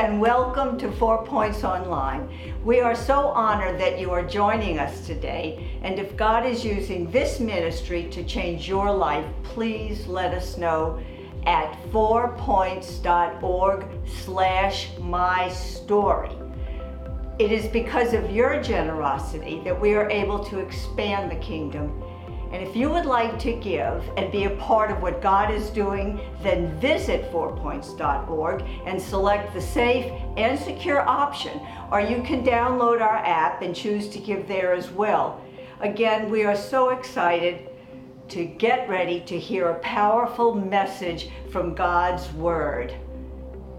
and welcome to Four Points Online. We are so honored that you are joining us today. And if God is using this ministry to change your life, please let us know at fourpoints.org slash my story. It is because of your generosity that we are able to expand the kingdom and if you would like to give and be a part of what God is doing, then visit fourpoints.org and select the safe and secure option, or you can download our app and choose to give there as well. Again, we are so excited to get ready to hear a powerful message from God's Word.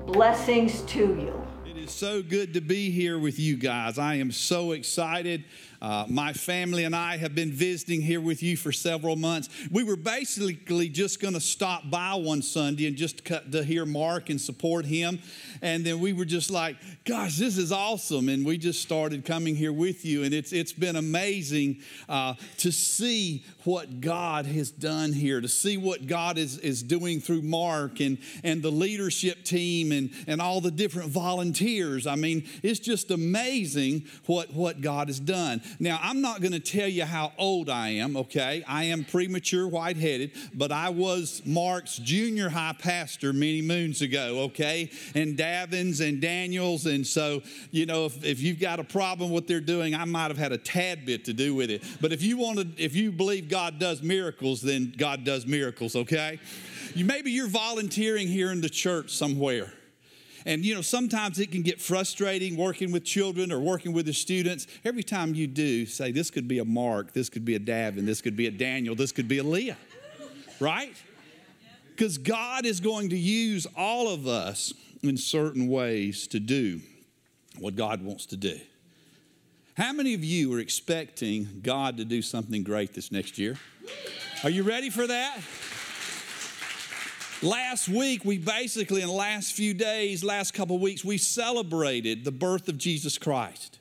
Blessings to you. It is so good to be here with you guys. I am so excited. Uh, my family and I have been visiting here with you for several months. We were basically just going to stop by one Sunday and just cut to hear Mark and support him. And then we were just like, gosh, this is awesome. And we just started coming here with you. And it's, it's been amazing uh, to see what God has done here, to see what God is, is doing through Mark and, and the leadership team and, and all the different volunteers. I mean, it's just amazing what, what God has done. Now, I'm not going to tell you how old I am, okay? I am premature white headed, but I was Mark's junior high pastor many moons ago, okay? And Davins and Daniels. And so, you know, if, if you've got a problem with what they're doing, I might have had a tad bit to do with it. But if you want to, if you believe God does miracles, then God does miracles, okay? You, maybe you're volunteering here in the church somewhere and you know, sometimes it can get frustrating working with children or working with the students. Every time you do, say, this could be a Mark, this could be a Davin, this could be a Daniel, this could be a Leah, right? Because God is going to use all of us in certain ways to do what God wants to do. How many of you are expecting God to do something great this next year? Are you ready for that? Last week, we basically, in the last few days, last couple weeks, we celebrated the birth of Jesus Christ.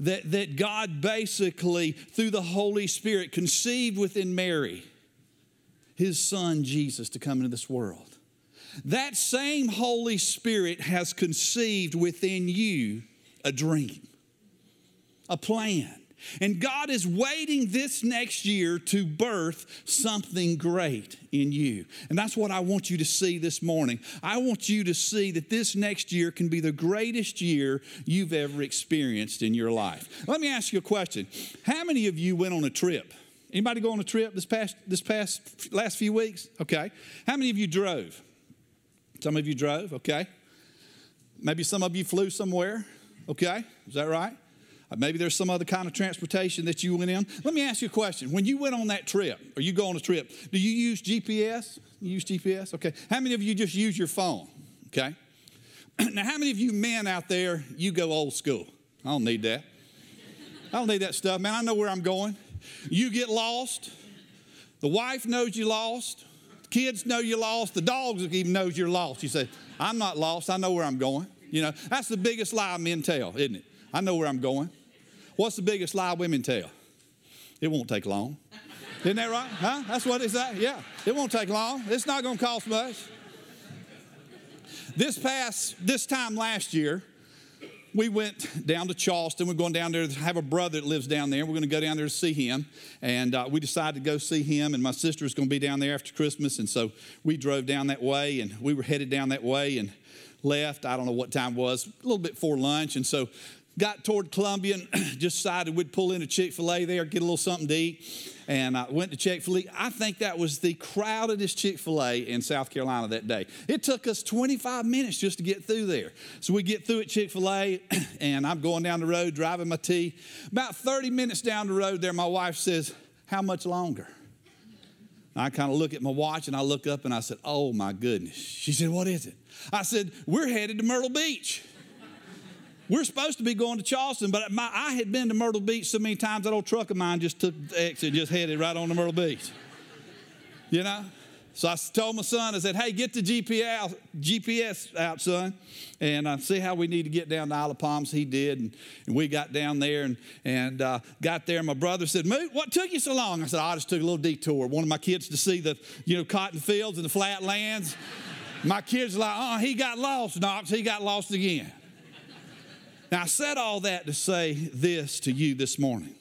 That, that God basically, through the Holy Spirit, conceived within Mary his son Jesus to come into this world. That same Holy Spirit has conceived within you a dream, a plan and God is waiting this next year to birth something great in you. And that's what I want you to see this morning. I want you to see that this next year can be the greatest year you've ever experienced in your life. Let me ask you a question. How many of you went on a trip? Anybody go on a trip this past this past last few weeks? Okay. How many of you drove? Some of you drove, okay. Maybe some of you flew somewhere, okay? Is that right? Uh, maybe there's some other kind of transportation that you went in. Let me ask you a question. When you went on that trip, or you go on a trip, do you use GPS? You use GPS? Okay. How many of you just use your phone? Okay. now, how many of you men out there, you go old school? I don't need that. I don't need that stuff, man. I know where I'm going. You get lost. The wife knows you lost. The kids know you lost. The dogs even knows you're lost. You say, I'm not lost. I know where I'm going. You know, that's the biggest lie men tell, isn't it? I know where I'm going. What's the biggest lie women tell? It won't take long. Isn't that right? Huh? That's what they say. Yeah. It won't take long. It's not going to cost much. This past, this time last year, we went down to Charleston. We're going down there to have a brother that lives down there. We're going to go down there to see him. And uh, we decided to go see him. And my sister was going to be down there after Christmas. And so we drove down that way and we were headed down that way and left. I don't know what time it was, a little bit before lunch. And so got toward Columbia and just decided we'd pull in a Chick fil A there, get a little something to eat. And I went to Chick fil A. I think that was the crowdedest Chick fil A in South Carolina that day. It took us 25 minutes just to get through there. So we get through at Chick fil A, and I'm going down the road driving my T. About 30 minutes down the road there, my wife says, How much longer? I kind of look at my watch and I look up and I said, Oh my goodness. She said, What is it? I said, We're headed to Myrtle Beach. We're supposed to be going to Charleston, but my, I had been to Myrtle Beach so many times that old truck of mine just took the exit, just headed right on to Myrtle Beach. You know? So I told my son, I said, hey, get the GPS, GPS out, son, and uh, see how we need to get down to Isle of Palms. He did, and, and we got down there and, and uh, got there. My brother said, Moot, what took you so long? I said, I just took a little detour. Wanted my kids to see the, you know, cotton fields and the flat lands. My kids are like, oh, he got lost, Knox. He got lost again. Now, I said all that to say this to you this morning.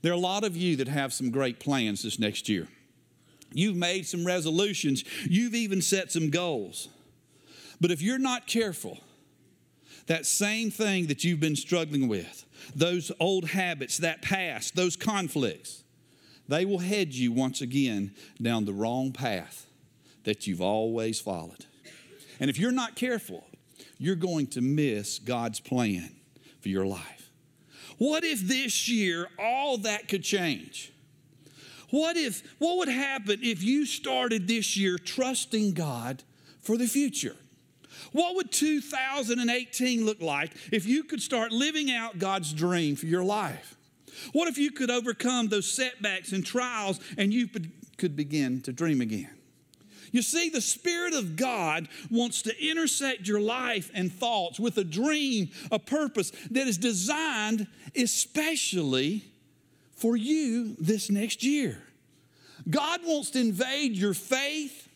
There are a lot of you that have some great plans this next year. You've made some resolutions, you've even set some goals. But if you're not careful, that same thing that you've been struggling with, those old habits, that past, those conflicts, they will head you once again down the wrong path that you've always followed. And if you're not careful, you're going to miss God's plan for your life. What if this year all that could change? What if what would happen if you started this year trusting God for the future? What would 2018 look like if you could start living out God's dream for your life? What if you could overcome those setbacks and trials and you could begin to dream again? You see, the Spirit of God wants to intersect your life and thoughts with a dream, a purpose that is designed especially for you this next year. God wants to invade your faith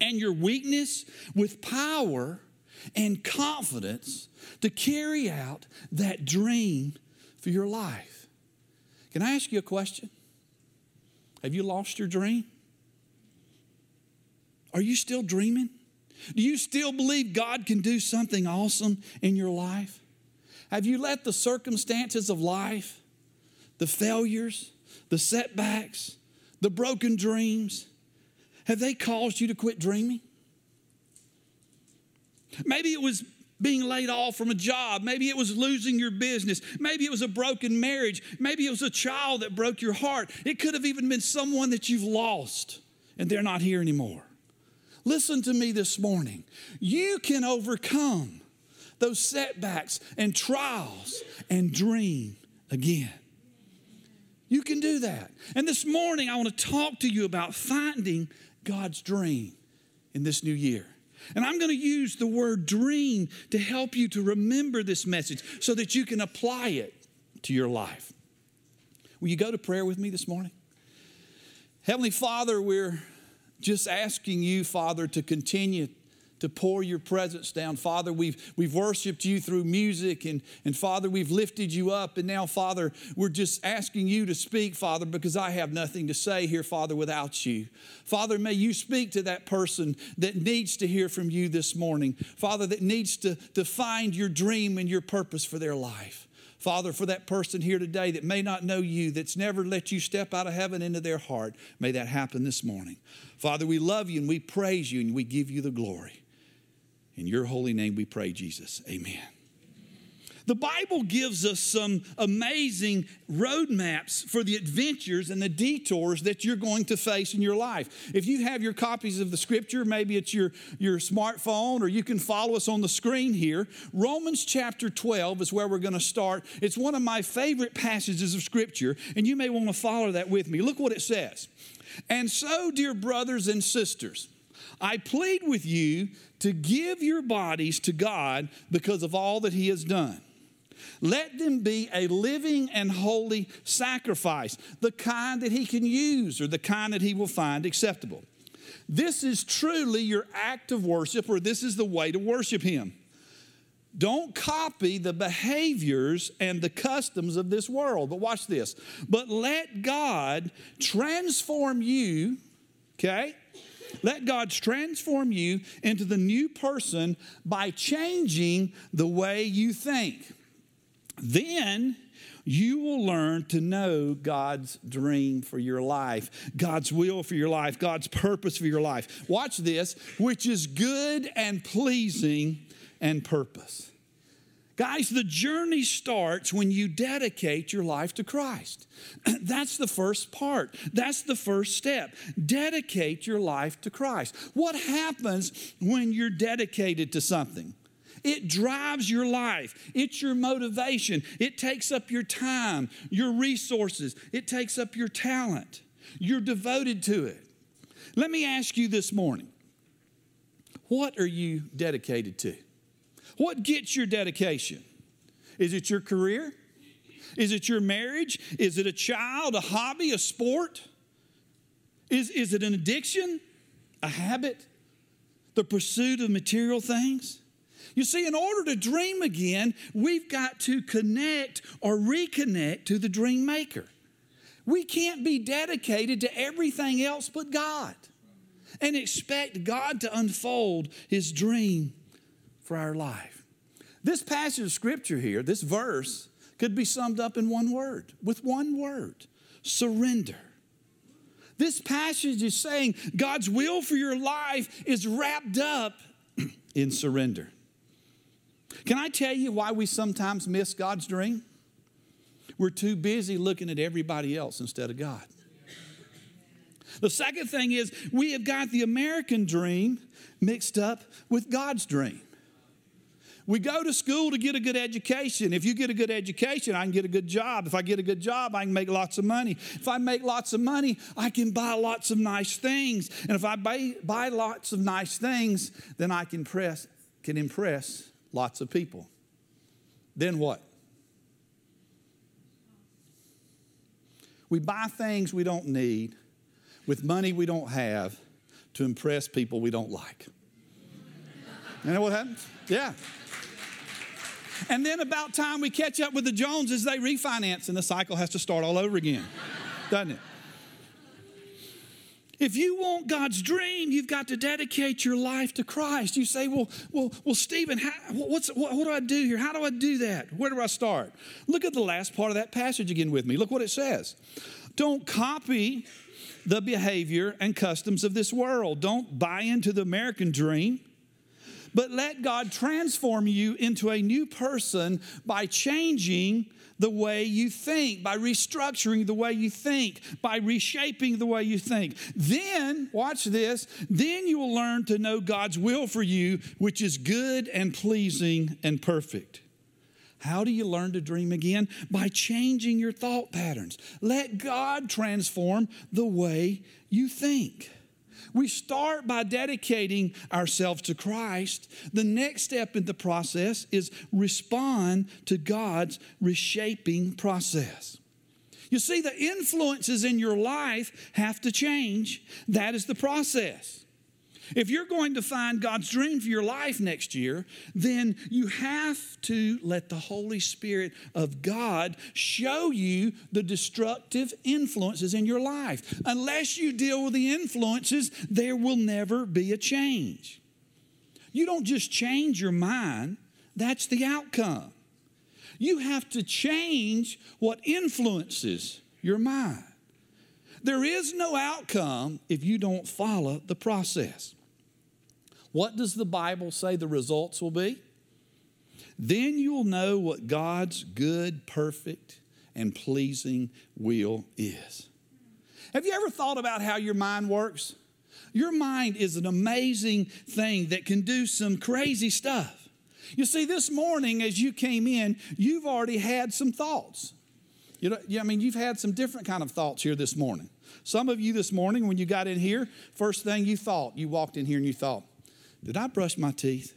and your weakness with power and confidence to carry out that dream for your life. Can I ask you a question? Have you lost your dream? Are you still dreaming? Do you still believe God can do something awesome in your life? Have you let the circumstances of life, the failures, the setbacks, the broken dreams, have they caused you to quit dreaming? Maybe it was being laid off from a job. Maybe it was losing your business. Maybe it was a broken marriage. Maybe it was a child that broke your heart. It could have even been someone that you've lost and they're not here anymore. Listen to me this morning. You can overcome those setbacks and trials and dream again. You can do that. And this morning, I want to talk to you about finding God's dream in this new year. And I'm going to use the word dream to help you to remember this message so that you can apply it to your life. Will you go to prayer with me this morning? Heavenly Father, we're just asking you, Father, to continue to pour your presence down. Father, we've, we've worshiped you through music, and, and Father, we've lifted you up. And now, Father, we're just asking you to speak, Father, because I have nothing to say here, Father, without you. Father, may you speak to that person that needs to hear from you this morning. Father, that needs to, to find your dream and your purpose for their life. Father, for that person here today that may not know you, that's never let you step out of heaven into their heart, may that happen this morning. Father, we love you and we praise you and we give you the glory. In your holy name we pray, Jesus. Amen. The Bible gives us some amazing roadmaps for the adventures and the detours that you're going to face in your life. If you have your copies of the scripture, maybe it's your, your smartphone or you can follow us on the screen here. Romans chapter 12 is where we're going to start. It's one of my favorite passages of scripture, and you may want to follow that with me. Look what it says. And so, dear brothers and sisters, I plead with you to give your bodies to God because of all that He has done. Let them be a living and holy sacrifice, the kind that he can use or the kind that he will find acceptable. This is truly your act of worship, or this is the way to worship him. Don't copy the behaviors and the customs of this world. But watch this. But let God transform you, okay? Let God transform you into the new person by changing the way you think. Then you will learn to know God's dream for your life, God's will for your life, God's purpose for your life. Watch this, which is good and pleasing and purpose. Guys, the journey starts when you dedicate your life to Christ. That's the first part. That's the first step. Dedicate your life to Christ. What happens when you're dedicated to something? It drives your life. It's your motivation. It takes up your time, your resources. It takes up your talent. You're devoted to it. Let me ask you this morning what are you dedicated to? What gets your dedication? Is it your career? Is it your marriage? Is it a child, a hobby, a sport? Is, is it an addiction, a habit? the pursuit of material things? You see, in order to dream again, we've got to connect or reconnect to the dream maker. We can't be dedicated to everything else but God and expect God to unfold his dream for our life. This passage of scripture here, this verse, could be summed up in one word, with one word surrender. This passage is saying God's will for your life is wrapped up in surrender. Can I tell you why we sometimes miss God's dream? We're too busy looking at everybody else instead of God. The second thing is we have got the American dream mixed up with God's dream. We go to school to get a good education. If you get a good education, I can get a good job. If I get a good job, I can make lots of money. If I make lots of money, I can buy lots of nice things. And if I buy, buy lots of nice things, then I can, press, can impress lots of people. Then what? We buy things we don't need with money we don't have to impress people we don't like. You know what happens? Yeah. And then about time we catch up with the Joneses, they refinance and the cycle has to start all over again, doesn't it? If you want God's dream, you've got to dedicate your life to Christ. You say, well, well, well, Stephen, how, what's, what, what do I do here? How do I do that? Where do I start? Look at the last part of that passage again with me. Look what it says. Don't copy the behavior and customs of this world. Don't buy into the American dream but let God transform you into a new person by changing the way you think, by restructuring the way you think, by reshaping the way you think. Then, watch this, then you will learn to know God's will for you, which is good and pleasing and perfect. How do you learn to dream again? By changing your thought patterns. Let God transform the way you think. We start by dedicating ourselves to Christ. The next step in the process is respond to God's reshaping process. You see, the influences in your life have to change. That is the process. If you're going to find God's dream for your life next year, then you have to let the Holy Spirit of God show you the destructive influences in your life. Unless you deal with the influences, there will never be a change. You don't just change your mind, that's the outcome. You have to change what influences your mind. There is no outcome if you don't follow the process. What does the Bible say the results will be? Then you'll know what God's good, perfect, and pleasing will is. Have you ever thought about how your mind works? Your mind is an amazing thing that can do some crazy stuff. You see, this morning as you came in, you've already had some thoughts. You know, I mean, you've had some different kind of thoughts here this morning. Some of you this morning, when you got in here, first thing you thought, you walked in here and you thought, did I brush my teeth?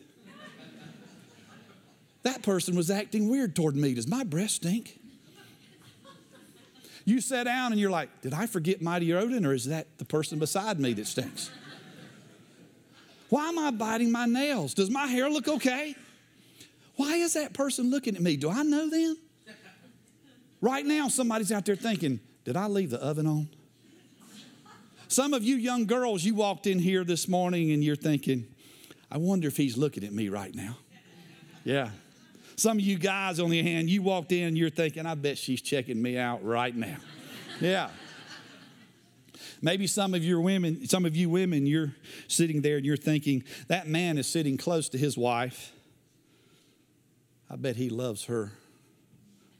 that person was acting weird toward me. Does my breath stink? You sat down and you're like, Did I forget Mighty Odin or is that the person beside me that stinks? Why am I biting my nails? Does my hair look okay? Why is that person looking at me? Do I know them? Right now, somebody's out there thinking, Did I leave the oven on? Some of you young girls, you walked in here this morning and you're thinking, I wonder if he's looking at me right now. Yeah. Some of you guys, on the other hand, you walked in and you're thinking, I bet she's checking me out right now. Yeah. Maybe some of your women, some of you women, you're sitting there and you're thinking, that man is sitting close to his wife. I bet he loves her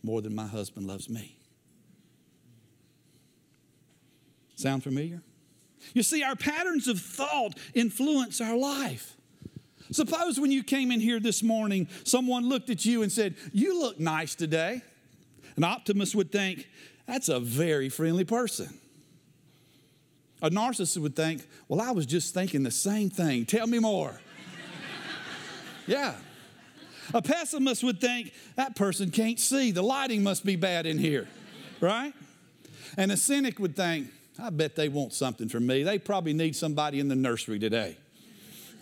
more than my husband loves me. Sound familiar? You see, our patterns of thought influence our life. Suppose when you came in here this morning, someone looked at you and said, You look nice today. An optimist would think, That's a very friendly person. A narcissist would think, Well, I was just thinking the same thing. Tell me more. yeah. A pessimist would think, That person can't see. The lighting must be bad in here, right? And a cynic would think, I bet they want something from me. They probably need somebody in the nursery today.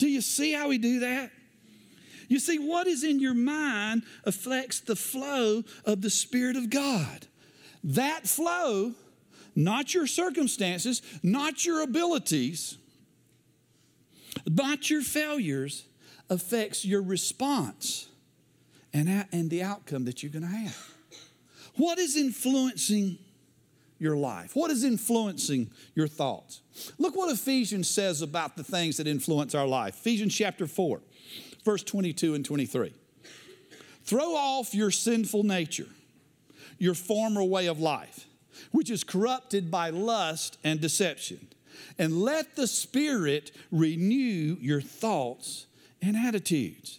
Do you see how we do that? You see, what is in your mind affects the flow of the Spirit of God. That flow, not your circumstances, not your abilities, not your failures, affects your response and, and the outcome that you're going to have. What is influencing your life? What is influencing your thoughts? Look what Ephesians says about the things that influence our life. Ephesians chapter 4, verse 22 and 23. Throw off your sinful nature, your former way of life, which is corrupted by lust and deception, and let the Spirit renew your thoughts and attitudes.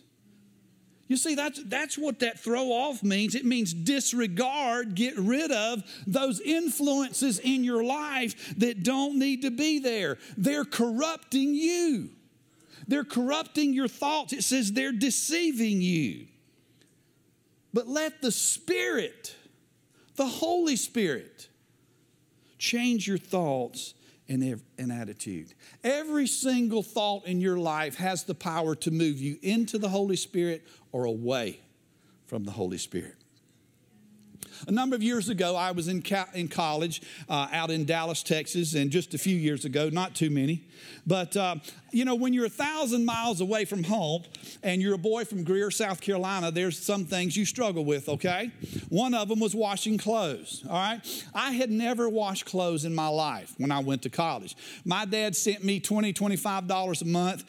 You see, that's, that's what that throw off means. It means disregard, get rid of those influences in your life that don't need to be there. They're corrupting you, they're corrupting your thoughts. It says they're deceiving you. But let the Spirit, the Holy Spirit, change your thoughts and, and attitude. Every single thought in your life has the power to move you into the Holy Spirit or away from the Holy Spirit. A number of years ago, I was in, ca- in college uh, out in Dallas, Texas, and just a few years ago, not too many. But, uh, you know, when you're a thousand miles away from home and you're a boy from Greer, South Carolina, there's some things you struggle with, okay? One of them was washing clothes, all right? I had never washed clothes in my life when I went to college. My dad sent me $20, $25 a month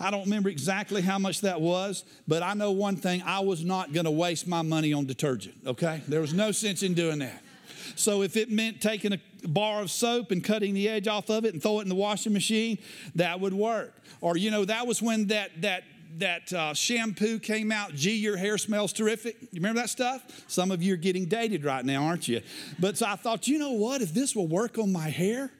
I don't remember exactly how much that was, but I know one thing I was not going to waste my money on detergent, okay? There was no sense in doing that. So if it meant taking a bar of soap and cutting the edge off of it and throw it in the washing machine, that would work. Or, you know, that was when that, that, that uh, shampoo came out, gee, your hair smells terrific. You remember that stuff? Some of you are getting dated right now, aren't you? But so I thought, you know what? If this will work on my hair,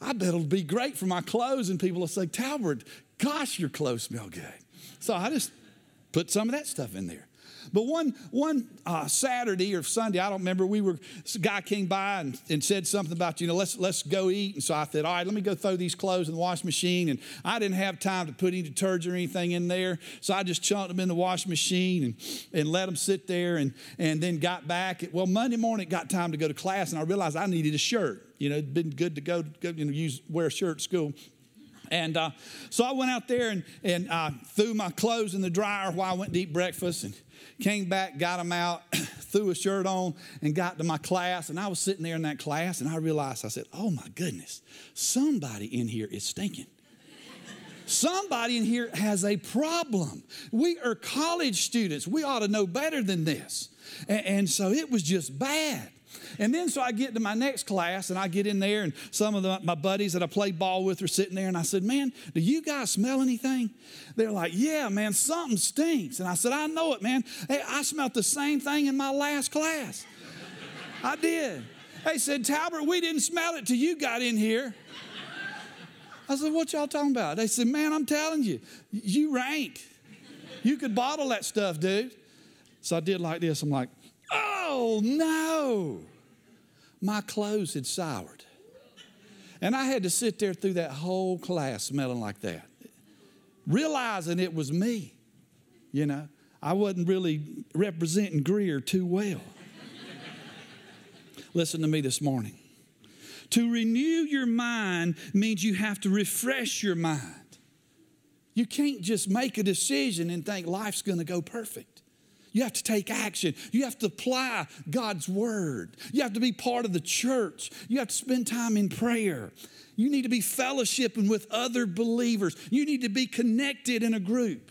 I bet it'll be great for my clothes. And people will say, Talbert, Gosh, your clothes smell good. So I just put some of that stuff in there. But one, one uh, Saturday or Sunday, I don't remember, we were, a guy came by and, and said something about, you know, let's, let's go eat. And so I said, all right, let me go throw these clothes in the washing machine. And I didn't have time to put any detergent or anything in there. So I just chunked them in the washing machine and, and let them sit there and, and then got back. Well, Monday morning, it got time to go to class and I realized I needed a shirt. You know, it'd been good to go, go you know, use, wear a shirt at school. And uh, so I went out there and, and uh, threw my clothes in the dryer while I went to eat breakfast and came back, got them out, threw a shirt on, and got to my class. And I was sitting there in that class and I realized, I said, oh my goodness, somebody in here is stinking. Somebody in here has a problem. We are college students. We ought to know better than this. And, and so it was just bad. And then so I get to my next class and I get in there and some of the, my buddies that I played ball with are sitting there and I said, Man, do you guys smell anything? They're like, Yeah, man, something stinks. And I said, I know it, man. Hey, I smelled the same thing in my last class. I did. They said, Talbert, we didn't smell it till you got in here. I said, What y'all talking about? They said, Man, I'm telling you, you rank. You could bottle that stuff, dude. So I did like this. I'm like, Oh, no. My clothes had soured. And I had to sit there through that whole class smelling like that, realizing it was me. You know, I wasn't really representing Greer too well. Listen to me this morning. To renew your mind means you have to refresh your mind. You can't just make a decision and think life's going to go perfect. You have to take action. You have to apply God's word. You have to be part of the church. You have to spend time in prayer. You need to be fellowshipping with other believers. You need to be connected in a group.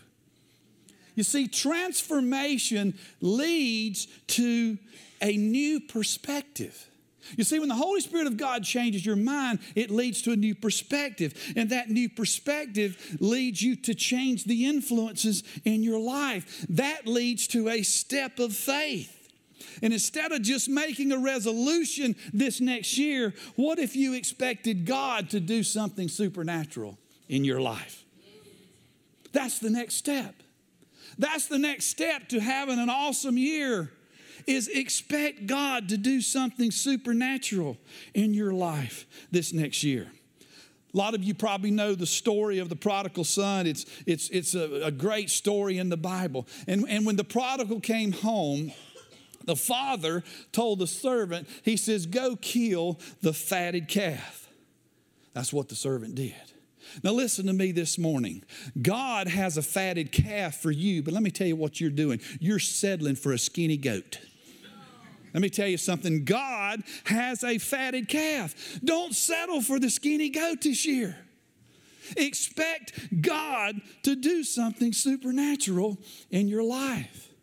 You see, transformation leads to a new perspective. You see, when the Holy Spirit of God changes your mind, it leads to a new perspective. And that new perspective leads you to change the influences in your life. That leads to a step of faith. And instead of just making a resolution this next year, what if you expected God to do something supernatural in your life? That's the next step. That's the next step to having an awesome year is expect God to do something supernatural in your life this next year. A lot of you probably know the story of the prodigal son. It's, it's, it's a, a great story in the Bible. And, and when the prodigal came home, the father told the servant, he says, Go kill the fatted calf. That's what the servant did. Now, listen to me this morning. God has a fatted calf for you, but let me tell you what you're doing. You're settling for a skinny goat. Let me tell you something God has a fatted calf. Don't settle for the skinny goat this year. Expect God to do something supernatural in your life.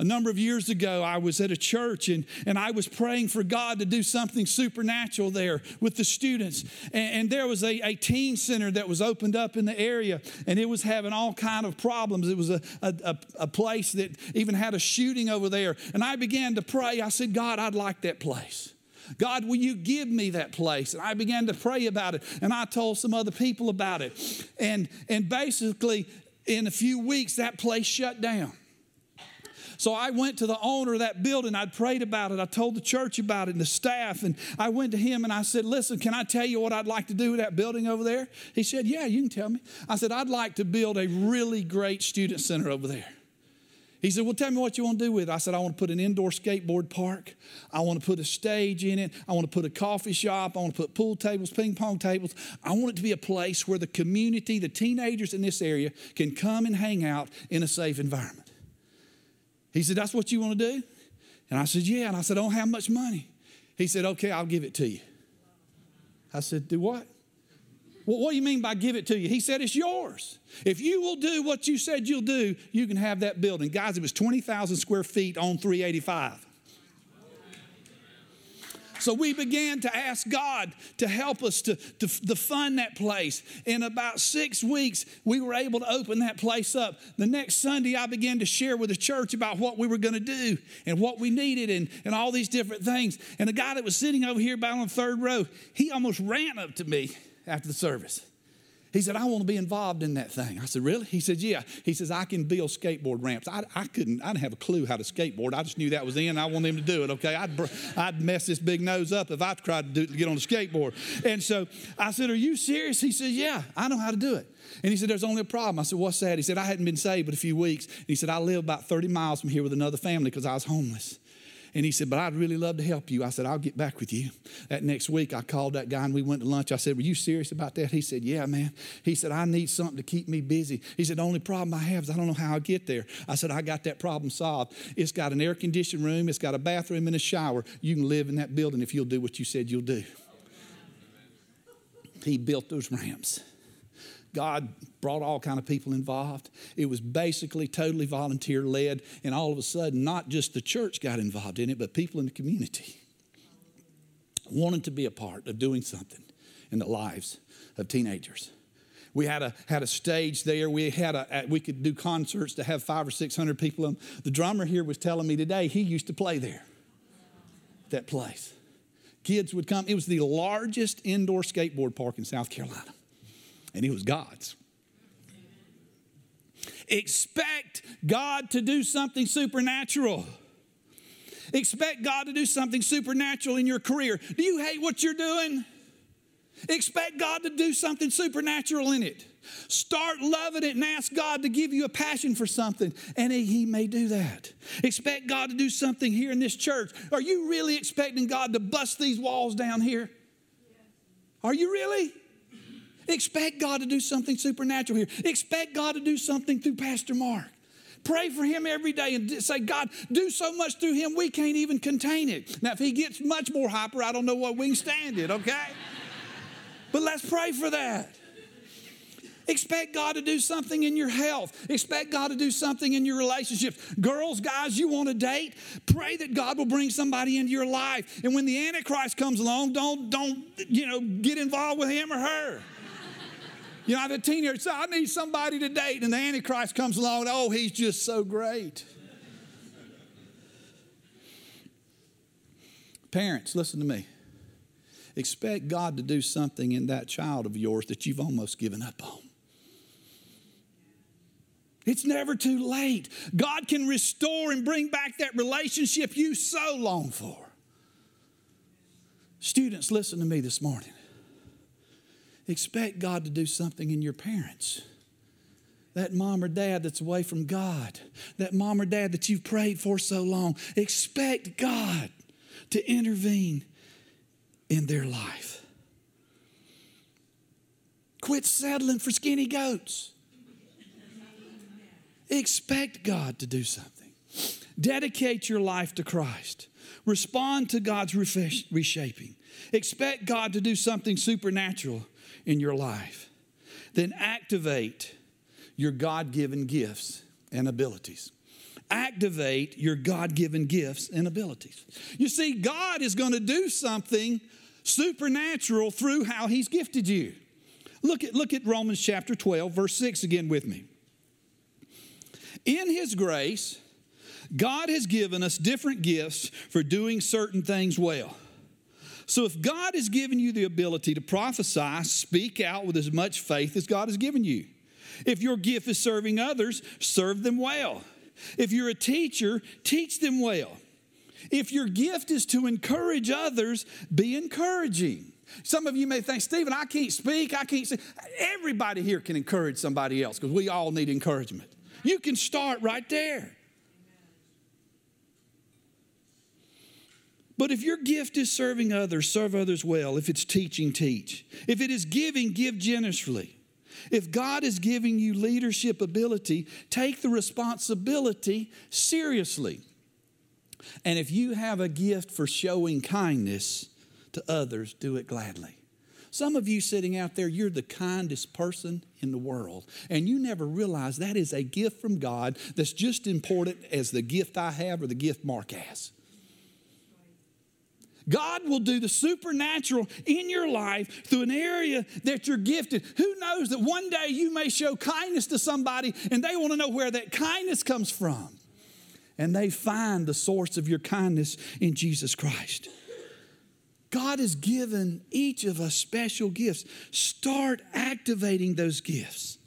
A number of years ago, I was at a church and, and I was praying for God to do something supernatural there with the students. And, and there was a, a teen center that was opened up in the area and it was having all kind of problems. It was a, a, a place that even had a shooting over there. And I began to pray. I said, God, I'd like that place. God, will you give me that place? And I began to pray about it, and I told some other people about it. And, and basically, in a few weeks, that place shut down. So I went to the owner of that building. I'd prayed about it. I told the church about it and the staff. And I went to him and I said, Listen, can I tell you what I'd like to do with that building over there? He said, Yeah, you can tell me. I said, I'd like to build a really great student center over there. He said, Well, tell me what you want to do with it. I said, I want to put an indoor skateboard park. I want to put a stage in it. I want to put a coffee shop. I want to put pool tables, ping pong tables. I want it to be a place where the community, the teenagers in this area, can come and hang out in a safe environment. He said, That's what you want to do? And I said, Yeah. And I said, I don't have much money. He said, Okay, I'll give it to you. I said, Do what? Well, what do you mean by give it to you? He said, It's yours. If you will do what you said you'll do, you can have that building. Guys, it was 20,000 square feet on 385. So we began to ask God to help us to, to, to, fund that place. In about six weeks, we were able to open that place up. The next Sunday, I began to share with the church about what we were going to do and what we needed and, and all these different things. And the guy that was sitting over here about on the third row, he almost ran up to me after the service. He said, I want to be involved in that thing. I said, Really? He said, Yeah. He says, I can build skateboard ramps. I, I couldn't, I didn't have a clue how to skateboard. I just knew that was in. I wanted him to do it, okay? I'd, I'd mess this big nose up if I tried to, do, get on a skateboard. And so I said, Are you serious? He said, Yeah, I know how to do it. And he said, There's only a problem. I said, What's that? He said, I hadn't been saved but a few weeks. And he said, I live about 30 miles from here with another family because I was homeless. And he said, But I'd really love to help you. I said, I'll get back with you. That next week, I called that guy and we went to lunch. I said, Were you serious about that? He said, Yeah, man. He said, I need something to keep me busy. He said, The only problem I have is I don't know how I'll get there. I said, I got that problem solved. It's got an air conditioned room, it's got a bathroom and a shower. You can live in that building if you'll do what you said you'll do. He built those ramps. God brought all kind of people involved. It was basically totally volunteer led, and all of a sudden, not just the church got involved in it, but people in the community wanted to be a part of doing something in the lives of teenagers. We had a had a stage there. We had a we could do concerts to have five or six hundred people. In. The drummer here was telling me today he used to play there. That place, kids would come. It was the largest indoor skateboard park in South Carolina and it was God's. Expect God to do something supernatural. Expect God to do something supernatural in your career. Do you hate what you're doing? Expect God to do something supernatural in it. Start loving it and ask God to give you a passion for something, and He may do that. Expect God to do something here in this church. Are you really expecting God to bust these walls down here? Are you really? Expect God to do something supernatural here. Expect God to do something through Pastor Mark. Pray for him every day and say, God, do so much through him, we can't even contain it. Now, if he gets much more hyper, I don't know what we can stand it, okay? but let's pray for that. Expect God to do something in your health. Expect God to do something in your relationships. Girls, guys, you want to date? Pray that God will bring somebody into your life. And when the Antichrist comes along, don't, don't, you know, get involved with him or her. You know, the teenager said, I need somebody to date. And the Antichrist comes along, and, oh, he's just so great. Parents, listen to me. Expect God to do something in that child of yours that you've almost given up on. It's never too late. God can restore and bring back that relationship you so long for. Students, listen to me this morning. Expect God to do something in your parents. That mom or dad that's away from God, that mom or dad that you've prayed for so long, expect God to intervene in their life. Quit settling for skinny goats. Expect God to do something. Dedicate your life to Christ. Respond to God's reshaping. Expect God to do something supernatural in your life. Then activate your God given gifts and abilities. Activate your God given gifts and abilities. You see, God is going to do something supernatural through how He's gifted you. Look at, look at Romans chapter 12, verse 6 again with me. In His grace, God has given us different gifts for doing certain things well. So if God has given you the ability to prophesy, speak out with as much faith as God has given you. If your gift is serving others, serve them well. If you're a teacher, teach them well. If your gift is to encourage others, be encouraging. Some of you may think, Stephen, I can't speak, I can't say. Everybody here can encourage somebody else because we all need encouragement. You can start right there. But if your gift is serving others, serve others well. If it's teaching, teach. If it is giving, give generously. If God is giving you leadership ability, take the responsibility seriously. And if you have a gift for showing kindness to others, do it gladly. Some of you sitting out there, you're the kindest person in the world. And you never realize that is a gift from God that's just important as the gift I have or the gift Mark has. God will do the supernatural in your life through an area that you're gifted. Who knows that one day you may show kindness to somebody and they want to know where that kindness comes from. And they find the source of your kindness in Jesus Christ. God has given each of us special gifts. Start activating those gifts.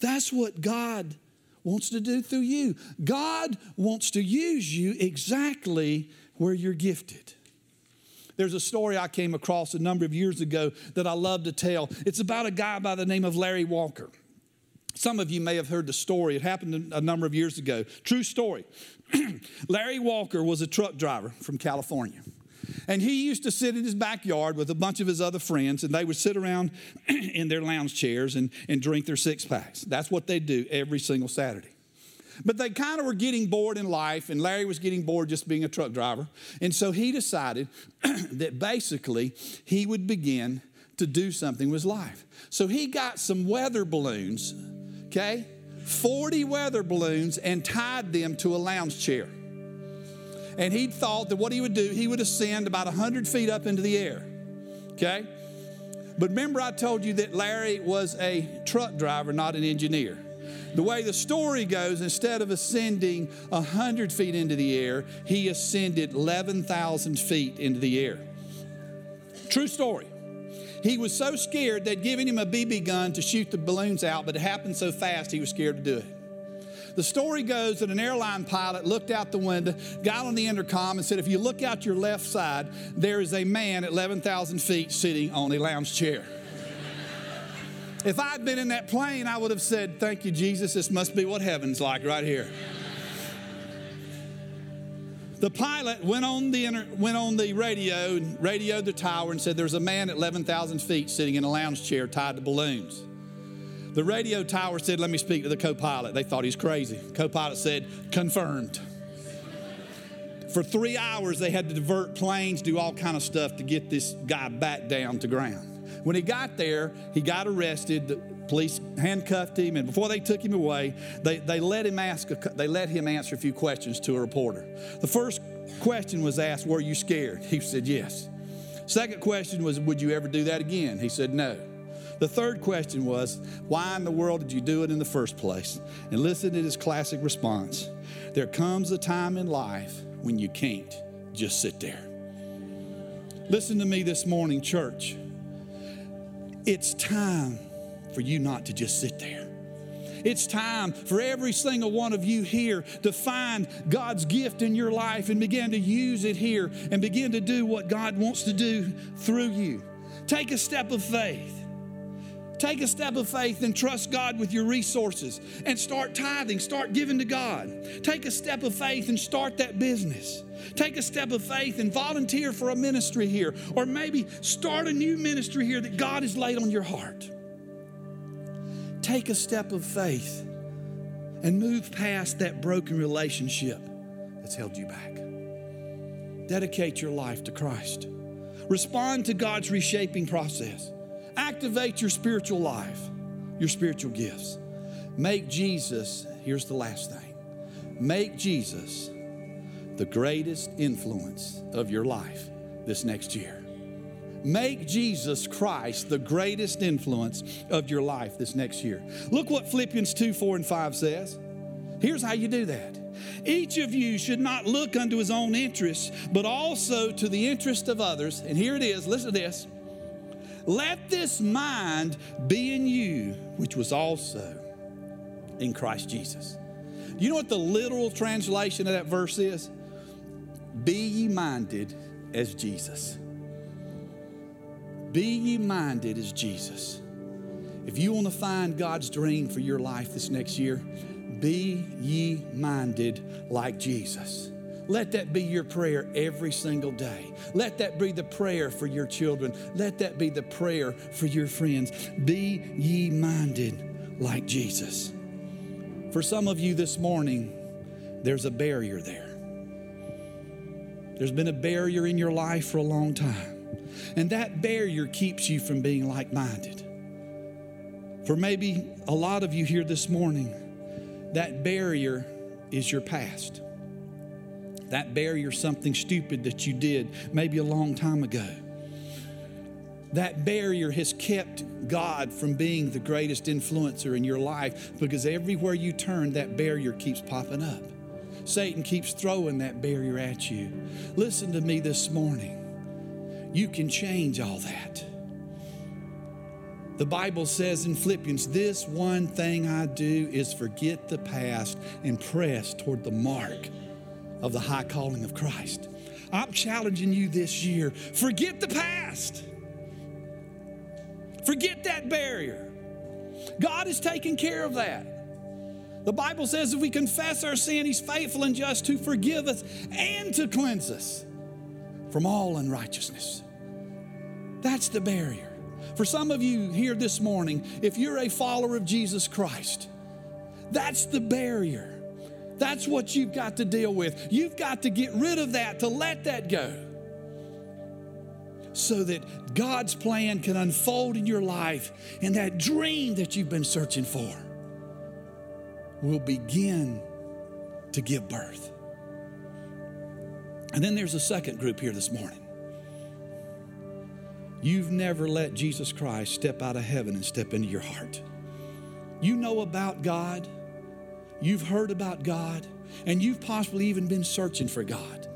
That's what God wants to do through you. God wants to use you exactly where you're gifted. There's a story I came across a number of years ago that I love to tell. It's about a guy by the name of Larry Walker. Some of you may have heard the story. It happened a number of years ago. True story. Larry Walker was a truck driver from California. And he used to sit in his backyard with a bunch of his other friends, and they would sit around in their lounge chairs and, and drink their six packs. That's what they do every single Saturday. But they kind of were getting bored in life, and Larry was getting bored just being a truck driver. And so he decided that basically he would begin to do something with life. So he got some weather balloons, okay? 40 weather balloons and tied them to a lounge chair. And he thought that what he would do, he would ascend about 100 feet up into the air, okay? But remember, I told you that Larry was a truck driver, not an engineer. The way the story goes, instead of ascending 100 feet into the air, he ascended 11,000 feet into the air. True story. He was so scared they'd given him a BB gun to shoot the balloons out, but it happened so fast he was scared to do it. The story goes that an airline pilot looked out the window, got on the intercom, and said, If you look out your left side, there is a man at 11,000 feet sitting on a lounge chair. If I'd been in that plane, I would have said, Thank you, Jesus. This must be what heaven's like right here. The pilot went on the, inter- went on the radio and radioed the tower and said there's a man at 11,000 feet sitting in a lounge chair tied to balloons. The radio tower said, Let me speak to the co pilot. They thought he's crazy. Co pilot said, Confirmed. For three hours, they had to divert planes, do all kind of stuff to get this guy back down to ground. When he got there, he got arrested. The police handcuffed him, and before they took him away, they, they, let, him ask a, they let him answer a few questions to a reporter. The first question was asked, Were you scared? He said, Yes. Second question was, Would you ever do that again? He said, No. The third question was, Why in the world did you do it in the first place? And listen to his classic response There comes a time in life when you can't just sit there. Listen to me this morning, church. It's time for you not to just sit there. It's time for every single one of you here to find God's gift in your life and begin to use it here and begin to do what God wants to do through you. Take a step of faith. Take a step of faith and trust God with your resources and start tithing, start giving to God. Take a step of faith and start that business. Take a step of faith and volunteer for a ministry here, or maybe start a new ministry here that God has laid on your heart. Take a step of faith and move past that broken relationship that's held you back. Dedicate your life to Christ. Respond to God's reshaping process. Activate your spiritual life, your spiritual gifts. Make Jesus, here's the last thing make Jesus the greatest influence of your life this next year. Make Jesus Christ the greatest influence of your life this next year. Look what Philippians 2 4 and 5 says. Here's how you do that. Each of you should not look unto his own interests, but also to the interest of others. And here it is listen to this let this mind be in you, which was also in Christ Jesus. Do you know what the literal translation of that verse is? Be ye minded as Jesus. Be ye minded as Jesus. If you want to find God's dream for your life this next year, be ye minded like Jesus. Let that be your prayer every single day. Let that be the prayer for your children. Let that be the prayer for your friends. Be ye minded like Jesus. For some of you this morning, there's a barrier there. There's been a barrier in your life for a long time, and that barrier keeps you from being like minded. For maybe a lot of you here this morning, that barrier is your past. That barrier, something stupid that you did maybe a long time ago. That barrier has kept God from being the greatest influencer in your life because everywhere you turn, that barrier keeps popping up. Satan keeps throwing that barrier at you. Listen to me this morning. You can change all that. The Bible says in Philippians, This one thing I do is forget the past and press toward the mark of the high calling of Christ. I'm challenging you this year forget the past, forget that barrier. God is taking care of that. The Bible says if we confess our sin, He's faithful and just to forgive us and to cleanse us from all unrighteousness. That's the barrier. For some of you here this morning, if you're a follower of Jesus Christ, that's the barrier. That's what you've got to deal with. You've got to get rid of that, to let that go, so that God's plan can unfold in your life and that dream that you've been searching for will begin to give birth. And then there's a second group here this morning. You've never let Jesus Christ step out of heaven and step into your heart. You know about God You've heard about God, and you've possibly even been searching for God.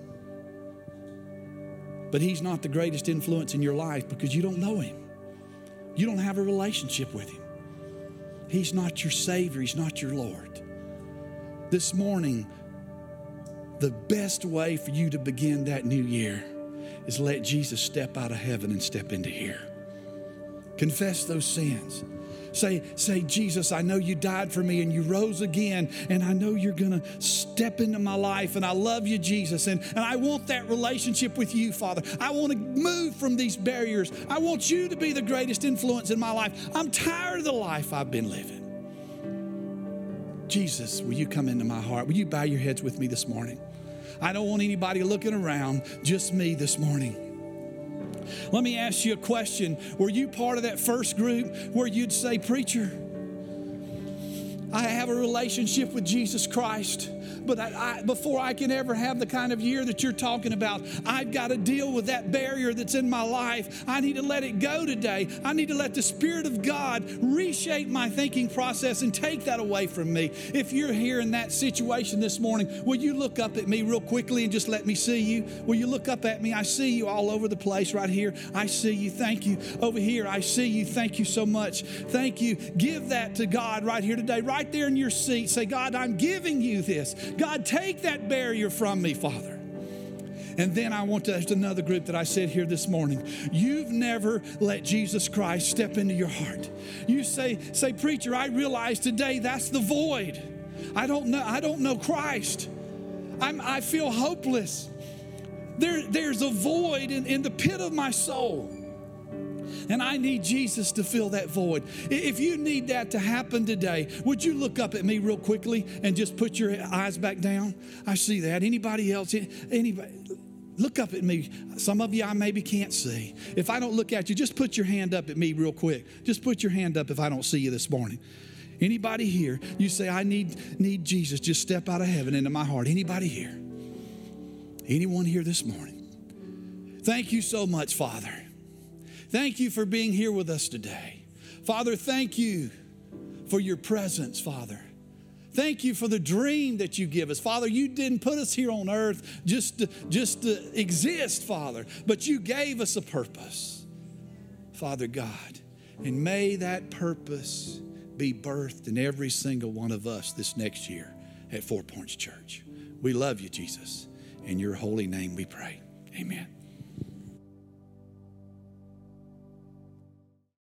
But He's not the greatest influence in your life because you don't know Him. You don't have a relationship with Him. He's not your Savior, He's not your Lord. This morning, the best way for you to begin that new year is let Jesus step out of heaven and step into here. Confess those sins. Say, say, Jesus, I know you died for me and you rose again, and I know you're to step into my life, and I love you, Jesus, and, and I want that relationship with you, Father. I want to move from these barriers. I want you to be the greatest influence in my life. I'm tired of the life I've been living. Jesus, will you come into my heart? Will you bow your heads with me this morning? I don't want anybody looking around, just me this morning. Let me ask you a question. Were you part of that first group where you'd say, Preacher, I have a relationship with Jesus Christ? But I, I, before I can ever have the kind of year that you're talking about, I've got to deal with that barrier that's in my life. I need to let it go today. I need to let the Spirit of God reshape my thinking process and take that away from me. If you're here in that situation this morning, will you look up at me real quickly and just let me see you? Will you look up at me? I see you all over the place right here. I see you. Thank you. Over here, I see you. Thank you so much. Thank you. Give that to God right here today, right there in your seat. Say, God, I'm giving you this. God, take that barrier from me, Father. And then I want to, there's another group that I said here this morning. You've never let Jesus Christ step into your heart. You say, say, preacher, I realize today that's the void. I don't know, I don't know Christ. I'm, I feel hopeless. There, there's a void in, in the pit of my soul. And I need Jesus to fill that void. If you need that to happen today, would you look up at me real quickly and just put your eyes back down? I see that. Anybody else? Anybody? Look up at me. Some of you I maybe can't see. If I don't look at you, just put your hand up at me real quick. Just put your hand up if I don't see you this morning. Anybody here, you say, I need, need Jesus. Just step out of heaven into my heart. Anybody here? Anyone here this morning? Thank you so much, Father. Thank you for being here with us today. Father, thank you for your presence, Father. Thank you for the dream that you give us. Father, you didn't put us here on earth just to, just to exist, Father, but you gave us a purpose, Father God. And may that purpose be birthed in every single one of us this next year at Four Points Church. We love you, Jesus. In your holy name we pray. Amen.